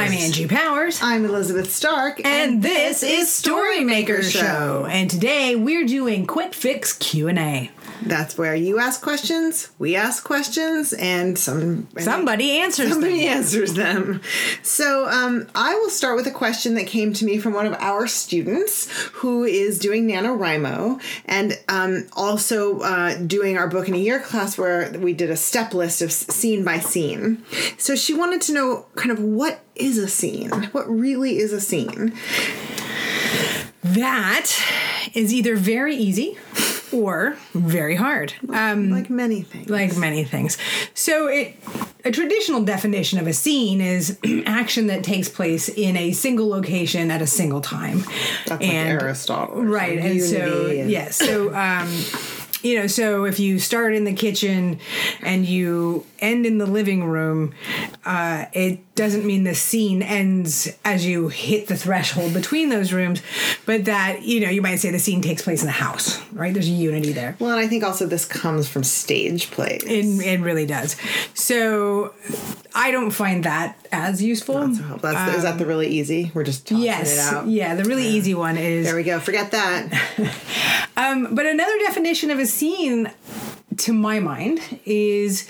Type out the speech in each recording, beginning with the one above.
I'm Angie Powers. I'm Elizabeth Stark. And this is Storymaker Show. And today we're doing Quick Fix Q&A. That's where you ask questions, we ask questions, and some Somebody answers somebody them. answers them. So um, I will start with a question that came to me from one of our students who is doing NaNoWriMo and um, also uh, doing our book in a year class where we did a step list of scene by scene. So she wanted to know kind of what is a scene? What really is a scene? That is either very easy or very hard. Um, Like many things. like many things. So it a traditional definition of a scene is action that takes place in a single location at a single time. That's like Aristotle. Right. And so and- yes. So um you know, so if you start in the kitchen and you end in the living room, uh, it doesn't mean the scene ends as you hit the threshold between those rooms, but that, you know, you might say the scene takes place in the house, right? There's a unity there. Well, and I think also this comes from stage plays. It, it really does. So I don't find that as useful. That's, the, is that the really easy? We're just tossing yes. it out. Yeah, the really easy one is There we go. Forget that. Um, but another definition of a scene, to my mind, is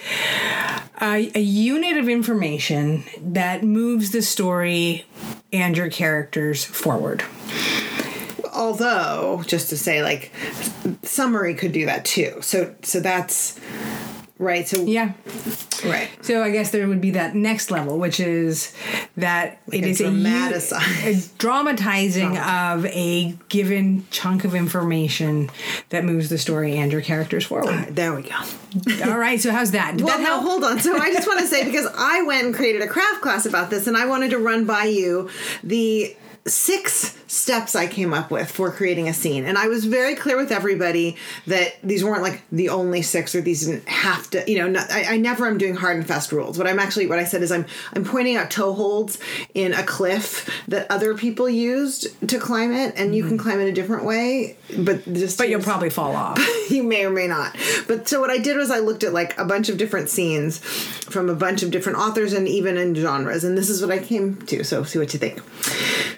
a, a unit of information that moves the story and your characters forward. Although, just to say, like, summary could do that too. So, so that's right. So Yeah. right. So I guess there would be that next level, which is that it a is a, a dramatizing of a given chunk of information that moves the story and your characters forward. There we go. All right. So how's that? Did Well, that now hold on. So I just want to say because I went and created a craft class about this, and I wanted to run by you the six steps I came up with for creating a scene. And I was very clear with everybody that these weren't like the only six or these didn't have to, you know, not, I, I never am doing hard and fast rules. What I'm actually, what I said is I'm, I'm pointing out toe holds in a cliff that other people used to climb it and you can mm. climb it a different way, but just, But you'll probably fall off. you may or may not. But so what I did was I looked at like a bunch of different scenes from a bunch of different authors and even in genres, and this is what I came to. So see what you think.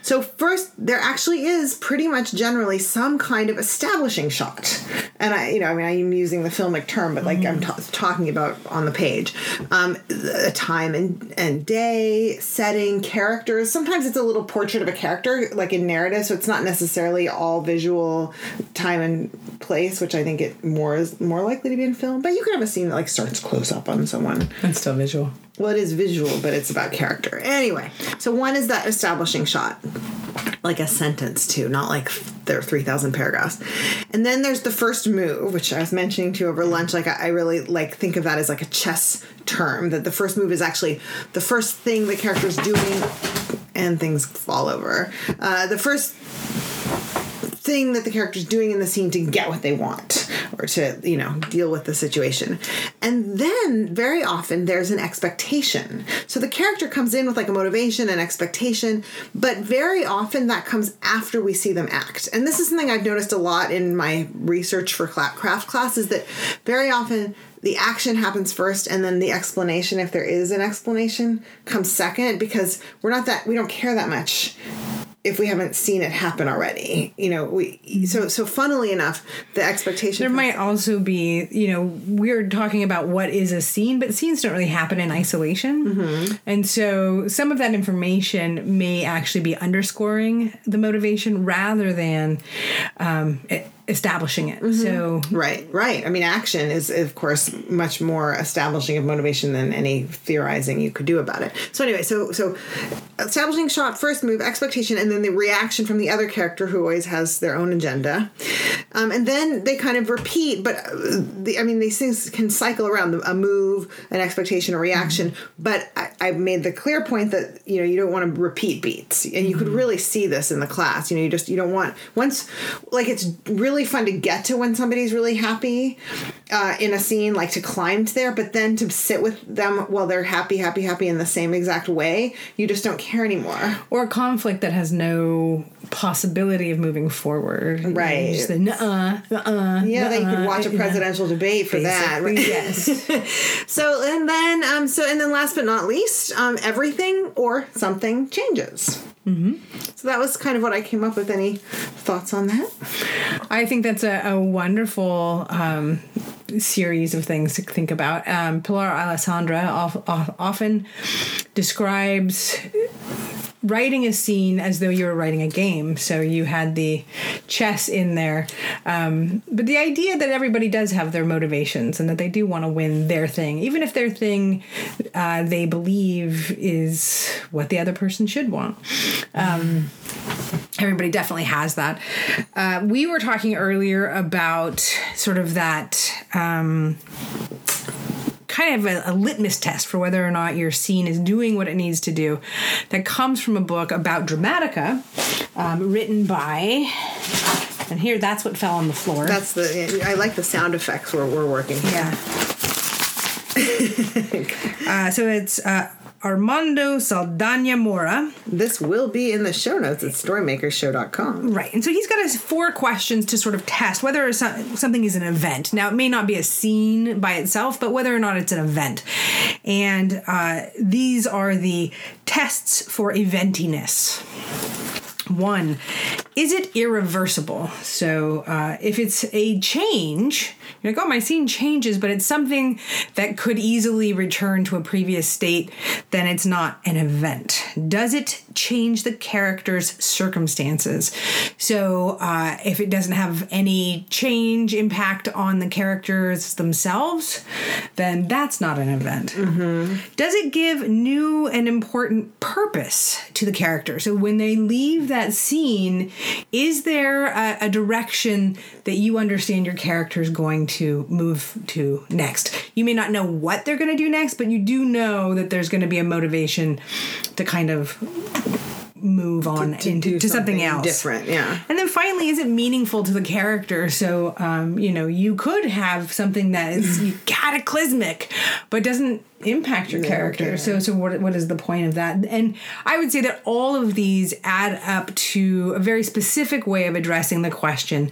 So first, there actually is pretty much generally some kind of establishing shot, and I, you know, I mean, I'm using the filmic term, but like I'm ta- talking about on the page, um, a time and and day, setting, characters. Sometimes it's a little portrait of a character, like in narrative, so it's not necessarily all visual time and place, which I think it more is more likely to be in film. But you could have a scene that like starts close up on someone. That's still visual. Well, it is visual, but it's about character. Anyway, so one is that establishing shot, like a sentence too, not like there are 3,000 paragraphs. And then there's the first move, which I was mentioning to you over lunch. Like, I really like think of that as like a chess term, that the first move is actually the first thing the character's doing and things fall over. Uh, the first thing that the character's doing in the scene to get what they want or to you know deal with the situation. And then very often there's an expectation. So the character comes in with like a motivation and expectation but very often that comes after we see them act. And this is something i've noticed a lot in my research for craft class is that very often the action happens first and then the explanation if there is an explanation comes second because we're not that we don't care that much if we haven't seen it happen already you know we so so funnily enough the expectation There might also be, you know, we're talking about what is a scene, but scenes don't really happen in isolation. And so some of that information may actually be underscoring the motivation rather than um, e- establishing it. So right right. I mean action is of course much more establishing of motivation than any theorizing you could do about it. So anyway so so establishing shot first move expectation and then the reaction from the other character who always has their own agenda. Um, and then they kind of repeat but uh, the, i mean these things can cycle around a move an expectation a reaction. But I, i've made the clear point that you know you don't want to repeat beats. And you could really see this in the class. You know you just you don't want once like it's really really fun to get to when somebody's really happy uh, in a scene, like to climb to there, but then to sit with them while they're happy, happy, happy in the same exact way, you just don't care anymore. or a conflict that has no possibility of moving forward. You Right. Just the nuh-uh, uh Yeah, they could watch a presidential debate for that. Yes. So and then um so and then last but not least, um everything or something changes. Mm-hmm. So that was kind of what I came up with. Any thoughts on that? I think that's a, a wonderful um, series of things to think about. Um, Pilar Alessandra of, of, often describes writing a scene as though you were writing a game. So you had the chess in there. Um, but the idea that everybody does have their motivations and that they do want to win their thing, even if their thing uh, they believe is what the other person should want. Um, everybody definitely has that. Uh, we were talking earlier about sort of that. Um, kind of a, a, litmus test for whether or not your scene is doing what it needs to do that comes from a book about dramatica um, written by and here that's what fell on the floor That's the. I like the sound effects we're, we're working. Here. yeah uh, so it's uh, Armando Saldana Mora. This will be in the show notes at storymakershow.com. Right. And so he's got his four questions to sort of test whether something is an event. Now, it may not be a scene by itself, but whether or not it's an event. And uh, these are the tests for eventiness. One, is it irreversible? So uh, if it's a change, you're like, oh, my scene changes, but it's something that could easily return to a previous state, then it's not an event. Does it change the character's circumstances? So uh, if it doesn't have any change impact on the characters themselves, then that's not an event. Mm-hmm. Does it give new and important purpose to the character? So when they leave that scene, is there a, a direction that you understand your character is going to move to next? You may not know what they're going to do next, but you do know that there's going to be a motivation to kind of move on to into to something, something else different, yeah. and then finally is it meaningful to the character so um, you know you could have something that is cataclysmic but doesn't impact your character okay. so so what, what is the point of that and i would say that all of these add up to a very specific way of addressing the question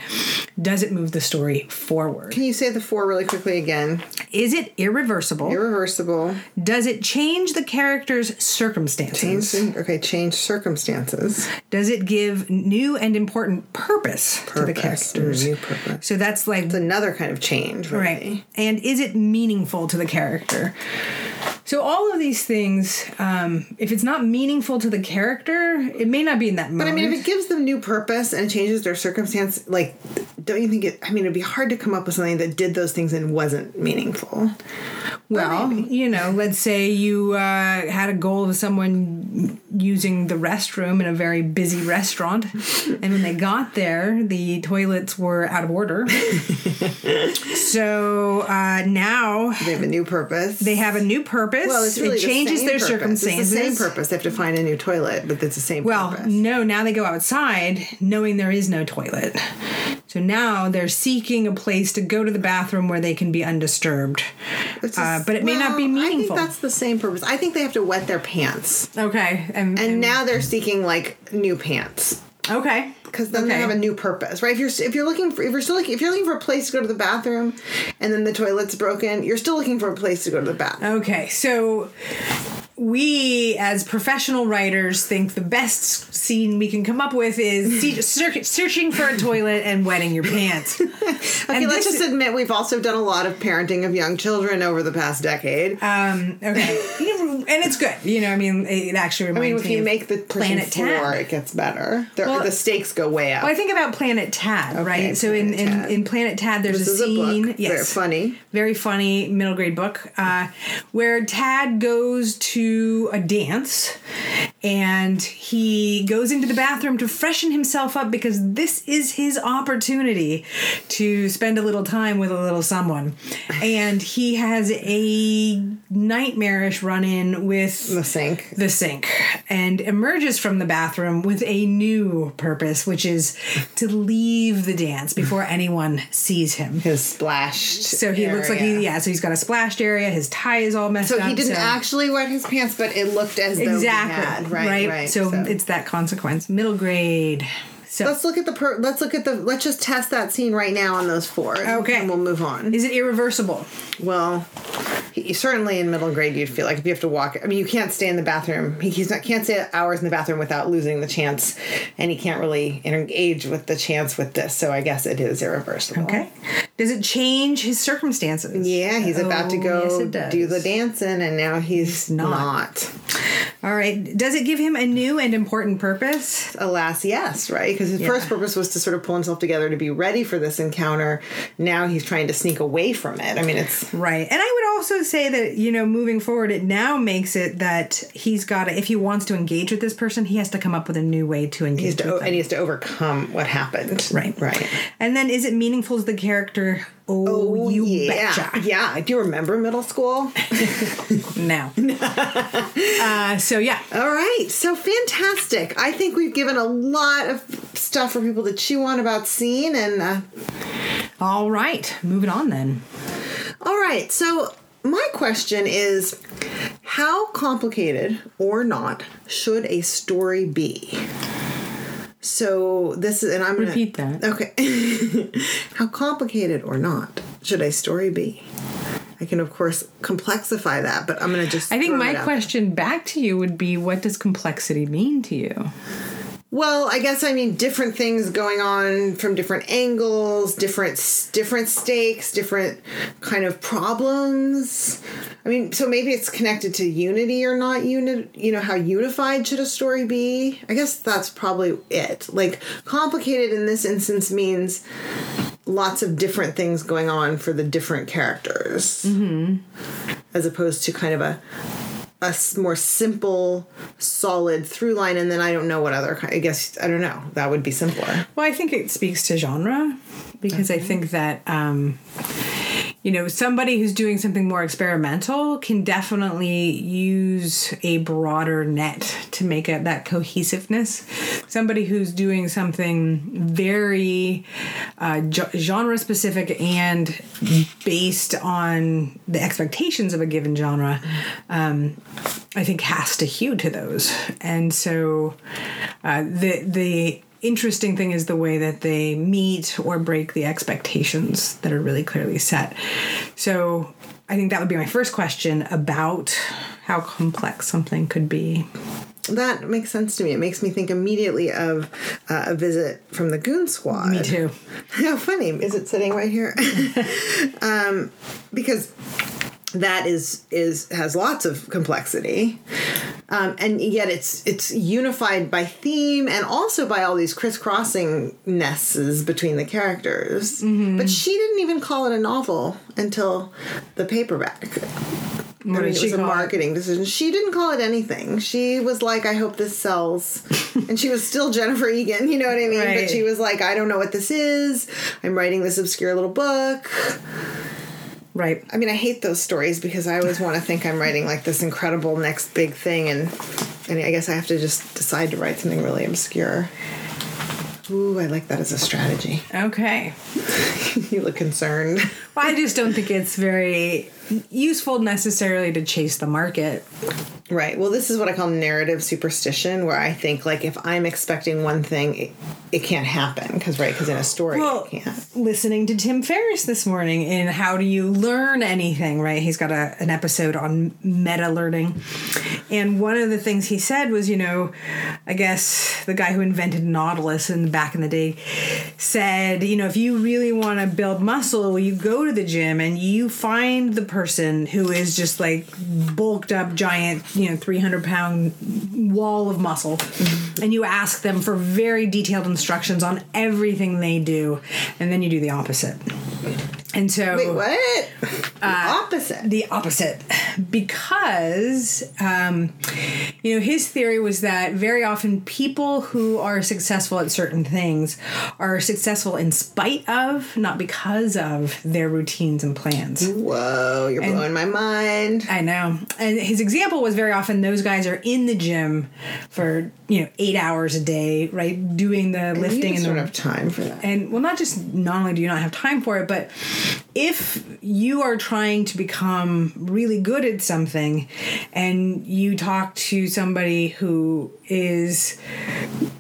does it move the story forward Can you say the four really quickly again? is it irreversible Irreversible. does it change the character's circumstances Change, okay, change circumstances. does it give new and important purpose, to the Purpose. characters New purpose. so that's like It's another kind of change, really. Right. And is it meaningful to the character? So all of these things, um, if it's not meaningful to the character, it may not be in that Moment. But I mean, if it gives them new purpose and changes their circumstance, like, don't you think it? I mean, it'd be hard to come up with something that did those things and wasn't meaningful. Well, you know, let's say you uh, had a goal of someone using the restroom in a very busy restaurant, and when they got there, the toilets were out of order. so uh, now They have a new purpose. they have a new purpose. well, it's really it the changes same their purpose. circumstances. It's the same purpose. They have to find a new toilet, but it's the same Well, purpose. no, now they go outside knowing there is no toilet. So now they're seeking a place to go to the bathroom where they can be undisturbed. It's Uh, but it may not be well, meaningful. I think that's the same purpose. I think they have to wet their pants, Okay. And, and now they're seeking like new pants. okay. because then Okay. they have a new purpose, right? If you're if you're looking for if you're still looking if you're looking for a place to go to the bathroom, and then the toilet's broken, you're still looking for a place to go to the bathroom. Okay, so we as professional writers think the best scene we can come up with is search- searching for a toilet and wetting your pants. Okay, let's just admit we've also done a lot of parenting of young children over the past decade. Um, okay, and it's good. You know, I mean, it actually reminds I mean, if me you make the Planet floor, Tad. it gets better. The, Well- the stakes go way up. Well, I think about Planet Tad, right? So in, Planet in, Tad. in Planet Tad, there's This a a scene, book. yes, Very funny. very funny middle grade book, uh, where Tad goes to a dance, and he goes into the bathroom to freshen himself up because this is his opportunity to spend a little time with a little someone. And he has a nightmarish run in with The sink. the sink and emerges from the bathroom with a new purpose, which is to leave the dance before anyone sees him. His splashed. So he looks like he, yeah, so he's got a splashed area, his tie is all messed So up. he didn't actually wet his pants, but it looked as though exactly he had. Right, right. So, it's that consequence. Middle grade. So let's look at the per- let's look at the let's just test that scene right now on those four. Okay. and we'll move on. is it irreversible? Well, he, certainly in middle grade, you'd feel like if you have to walk. I mean, you can't stay in the bathroom. He, he's not can't stay hours in the bathroom without losing the chance, and he can't really engage with the chance with this. So I guess it is irreversible. Okay. Does it change his circumstances? Yeah, he's about to Oh, go yes, do the dancing, and now he's, not. not. All right. Does it give him a new and important purpose? Alas, yes, right? Because his Yeah. first purpose was to sort of pull himself together to be ready for this encounter. Now he's trying to sneak away from it. I mean, it's Right. And I would also say that, you know, moving forward, it now makes it that he's got to, if he wants to engage with this person, he has to come up with a new way to engage he to, with them. and he has to overcome what happened. Right. right. And then is it meaningful to the character? Oh, you yeah, betcha. yeah. Do you remember middle school? no. uh, so, yeah. All right, so fantastic. I think we've given a lot of stuff for people to chew on about scene, and uh, All right. Moving on then. all right. So my question is, how complicated or not should a story be? So this is, and I'm gonna Repeat that. Okay. How complicated or not should a story be? I can, of course, complexify that, but I'm going to just. I think my question back to you would be what does complexity mean to you? Well, I guess I mean different things going on from different angles, different different stakes, different kind of problems. I mean, so maybe it's connected to unity or not unit. You know, how unified should a story be? I guess that's probably it. Like complicated in this instance means lots of different things going on for the different characters, mm-hmm. as opposed to kind of a a more simple, solid through line, and then I don't know what other. I guess I don't know. That would be simpler. Well, I think it speaks to genre because I think that um, you know somebody who's doing something more experimental can definitely use a broader net to make it that cohesiveness. Somebody who's doing something very uh, genre specific and based on the expectations of a given genre. Um, I think has to hew to those, and so uh, the the interesting thing is the way that they meet or break the expectations that are really clearly set. So I think that would be my first question about how complex something could be. That makes sense to me. It makes me think immediately of uh, a visit from the Goon Squad. Me too. How funny is it sitting right here? um, because that is is has lots of complexity, um, and yet it's it's unified by theme and also by all these crisscrossing nesses between the characters. But she didn't even call it a novel until the paperback. I mean, it she was a call it? marketing decision. She didn't call it anything. She was like, "I hope this sells," and she was still Jennifer Egan. You know what I mean? Right. But she was like, "I don't know what this is. I'm writing this obscure little book." Right. I mean, I hate those stories because I always want to think I'm writing like this incredible next big thing, and and I guess I have to just decide to write something really obscure. Ooh, I like that as a strategy. Okay. you look concerned. Well, I just don't think it's very useful necessarily to chase the market. Right. Well, this is what I call narrative superstition, where I think like if I'm expecting one thing, it, it can't happen because right, because in a story Well, it can't. listening to Tim Ferriss this morning in How Do You Learn Anything, right? He's got a, an episode on meta learning. And one of the things he said was, you know, I guess the guy who invented Nautilus in back in the day said, you know, if you really want to build muscle, you go to the gym and you find the person who is just like bulked up giant, you know, 300 pound wall of muscle. Mm-hmm. And you ask them for very detailed instructions on everything they do. And then you do the opposite And so Wait, what? The opposite. the opposite because um, you know his theory was that very often people who are successful at certain things are successful in spite of not because of their routines and plans Whoa, you're blowing my mind. i know and his example was very often those guys are in the gym for you know eight hours a day right doing the lifting you and the don't have time for that. and well not just not only do you not have time for it but if you are trying to become really good at something and you talk to somebody who is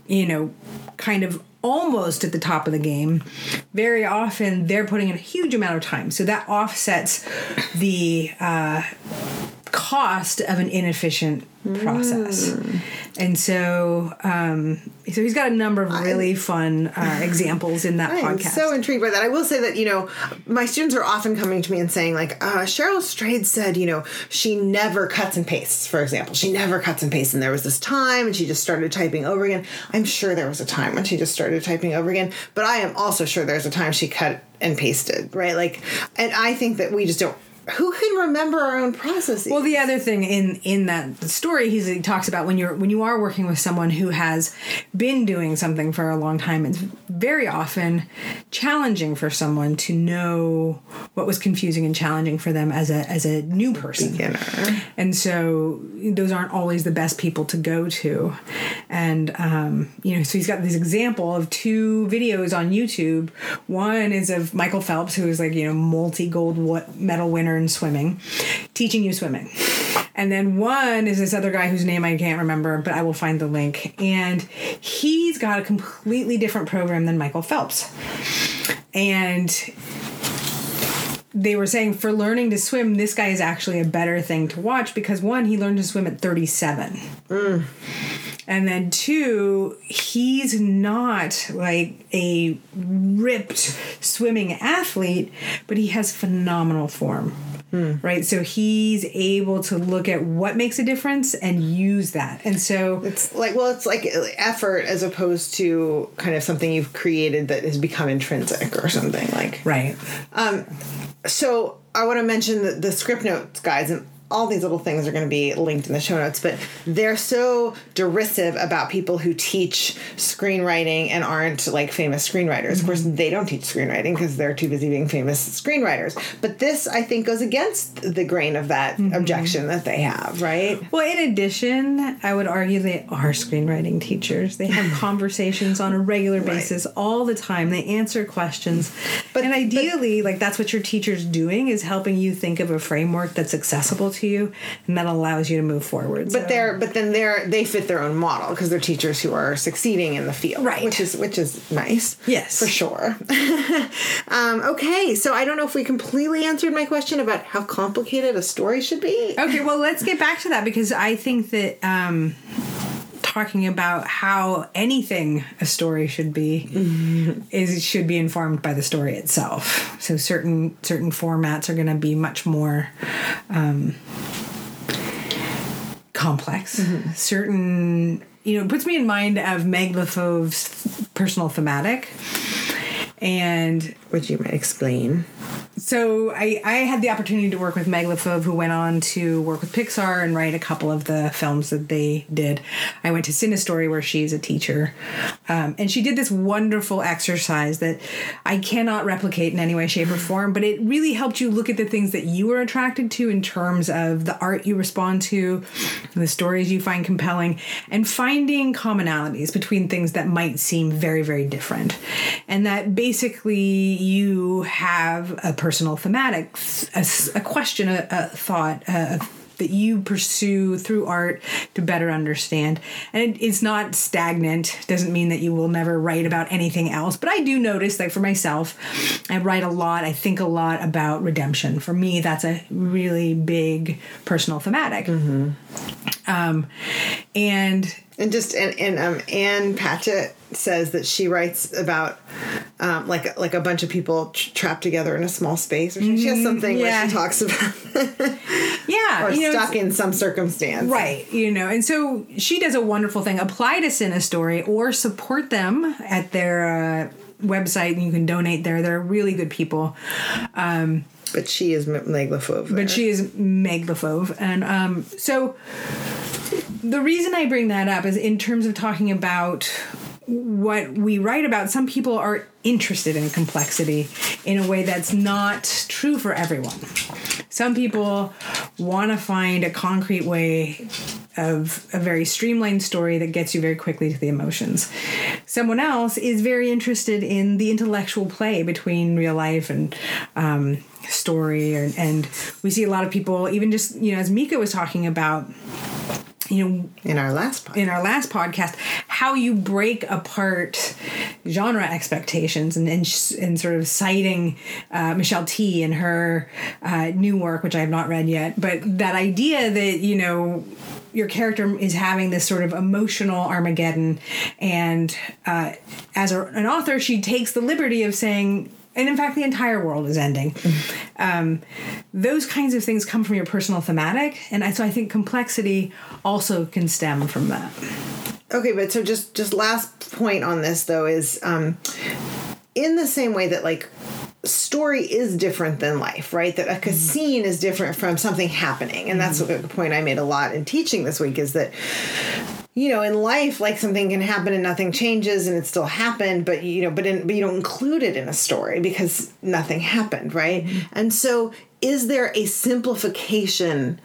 you know kind of almost at the top of the game very often they're putting in a huge amount of time. So that offsets the uh, cost of an inefficient process and so um, so he's got a number of really fun uh, examples in that podcast. I'm podcast so intrigued by that. I will say that, you know, my students are often coming to me and saying, like, uh, Cheryl Strayed said, you know, she never cuts and pastes, for example. She never cuts and pastes. And there was this time and she just started typing over again. I'm sure there was a time when she just started typing over again, but I am also sure there's a time she cut and pasted, right? Like, and I think that we just don't. Who can remember our own processes? Well, the other thing in in that story, he's, he talks about when you're when you are working with someone who has been doing something for a long time, it's very often challenging for someone to know what was confusing and challenging for them as a as a new person. Beginner. And so those aren't always the best people to go to. And um, you know, so he's got this example of two videos on YouTube. One is of Michael Phelps, who is like you know multi gold medal winner in swimming, teaching you swimming. And then one is this other guy whose name I can't remember, but I will find the link. And he's got a completely different program than Michael Phelps. And they were saying for learning to swim, this guy is actually a better thing to watch because one, he learned to swim at 37. Mm. And then two, he's not like a ripped swimming athlete, but he has phenomenal form. Right? So he's able to look at what makes a difference and use that. And so It's like well, it's like effort as opposed to kind of something you've created that has become intrinsic or something like. right. Um, So I want to mention the, the Scriptnotes, guys, and all these little things are going to be linked in the show notes. But they're so derisive about people who teach screenwriting and aren't like famous screenwriters. Of course, mm-hmm. they don't teach screenwriting because they're too busy being famous screenwriters. But this, I think, goes against the grain of that mm-hmm. objection that they have, right? Well, in addition, I would argue they are screenwriting teachers. They have conversations on a regular basis all the time. They answer questions. But- and ideally, like that's what your teacher's doing is helping you think of a framework that's accessible to you and that allows you to move forward. But they're but then they're they fit their own model because they're teachers who are succeeding in the field, Right. Which is which is nice, Yes. for sure. um, okay, so I don't know if we completely answered my question about how complicated a story should be. Okay, well, let's get back to that because I think that um, talking about how anything a story should be is should be informed by the story itself. So certain certain formats are going to be much more um, complex. Certain, you know, it puts me in mind of Meg LeFauve's personal thematic. And Which you explain. so I, I had the opportunity to work with Meg who went on to work with Pixar and write a couple of the films that they did. I went to Cinestory, where she's a teacher, um, and she did this wonderful exercise that I cannot replicate in any way, shape, or form. But it really helped you look at the things that you were attracted to in terms of the art you respond to, the stories you find compelling, and finding commonalities between things that might seem very, very different, and that basically you have a personal thematic, a question, a, a thought, a, that you pursue through art to better understand. And it, it's not stagnant, doesn't mean that you will never write about anything else. But I do notice, that for myself, I write a lot, I think a lot about redemption. For me, that's a really big personal thematic. Um, and And just and, and um Ann Patchett says that she writes about um, like like a bunch of people tr- trapped together in a small space or something. she has something where yeah. she talks about yeah, or you stuck in some circumstance. Right, you know, and so she does a wonderful thing. Apply to CineStory or support them at their uh, website and you can donate there. They're really good people. Um, but she is Meg LeFauve. but she is Meg LeFauve. And um, so the reason I bring that up is in terms of talking about what we write about, some people are interested in complexity in a way that's not true for everyone. Some people want to find a concrete way of a very streamlined story that gets you very quickly to the emotions. Someone else is very interested in the intellectual play between real life and um, story, and, and we see a lot of people, even just you know, as Mika was talking about you know in our last podcast. in our last podcast how you break apart genre expectations and and, and sort of citing uh, Michelle Tea in her uh, new work which I have not read yet but that idea that you know your character is having this sort of emotional Armageddon and uh, as a, an author she takes the liberty of saying and in fact the entire world is ending um, those kinds of things come from your personal thematic and I, so i think complexity also can stem from that okay but so just just last point on this though is um, in the same way that like story is different than life, right? That a mm-hmm. scene is different from something happening. And that's mm-hmm. the point I made a lot in teaching this week is that you know, in life, like something can happen and nothing changes and it still happened, but you know, but in, but you don't include it in a story because nothing happened, right? Mm-hmm. And so, is there a simplification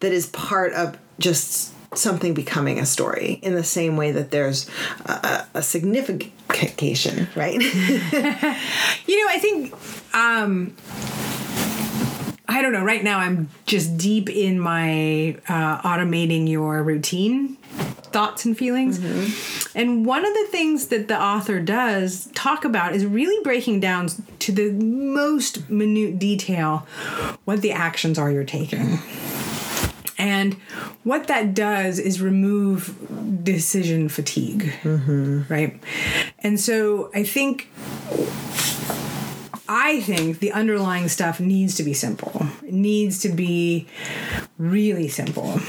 that is part of just something becoming a story in the same way that there's a, a signification, right? you know, I think. Um, I don't know. Right now, I'm just deep in my uh, automating your routine thoughts and feelings. Mm-hmm. And one of the things that the author does talk about is really breaking down to the most minute detail what the actions are you're taking. And what that does is remove decision fatigue, mm-hmm. right? And so I think I think the underlying stuff needs to be simple. It needs to be really simple.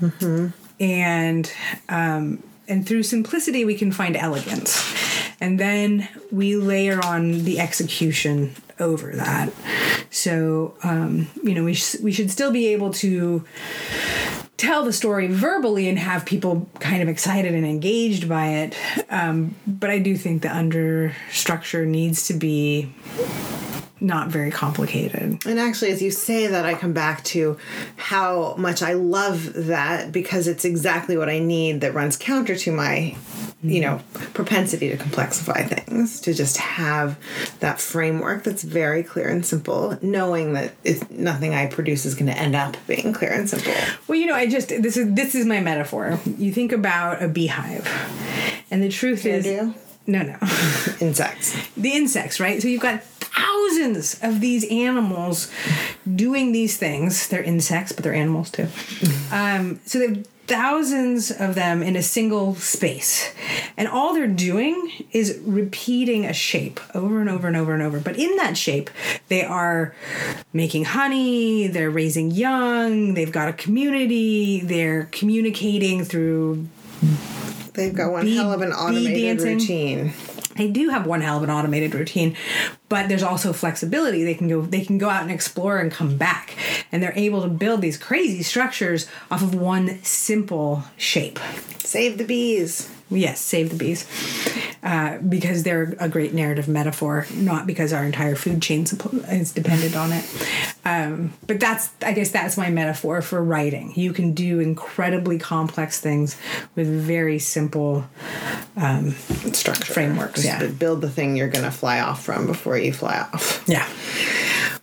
Mm-hmm and um, and through simplicity we can find elegance. And then we layer on the execution over that. So um, you know we, sh- we should still be able to tell the story verbally and have people kind of excited and engaged by it. Um, but i do think the under structure needs to be not very complicated. And actually, as you say that, I come back to how much I love that because it's exactly what I need that runs counter to my, you know, propensity to complexify things, to just have that framework that's very clear and simple, knowing that it's, nothing I produce is going to end up being clear and simple. Well, you know, I just, this is, this is my metaphor. You think about a beehive, and the truth Can is. No, no. insects. The insects, right? So you've got thousands of these animals doing these things. They're insects, but they're animals too. Um, so they have thousands of them in a single space. And all they're doing is repeating a shape over and over and over and over. But in that shape, they are making honey, they're raising young, they've got a community, they're communicating through. They've got one bee, hell of an automated routine. They do have one hell of an automated routine but there's also flexibility. They can go they can go out and explore and come back. And they're able to build these crazy structures off of one simple shape. Save the bees yes save the bees. Uh, because they're a great narrative metaphor not because our entire food chain is dependent on it. Um, but that's i guess that's my metaphor for writing. You can do incredibly complex things with very simple um, structure. frameworks Just yeah. build the thing you're gonna fly off from before you fly off. Yeah.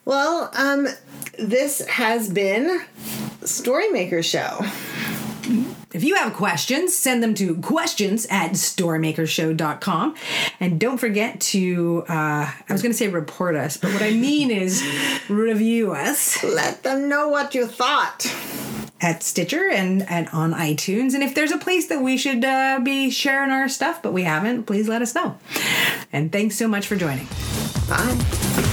Well um this has been Storymaker Show. If you have questions, send them to questions at storymakershow.com. And don't forget to, uh, I was going to say report us, but what I mean is review us. Let them know what you thought. At Stitcher and, and on iTunes. And if there's a place that we should uh, be sharing our stuff, but we haven't, please let us know. And thanks so much for joining. Bye.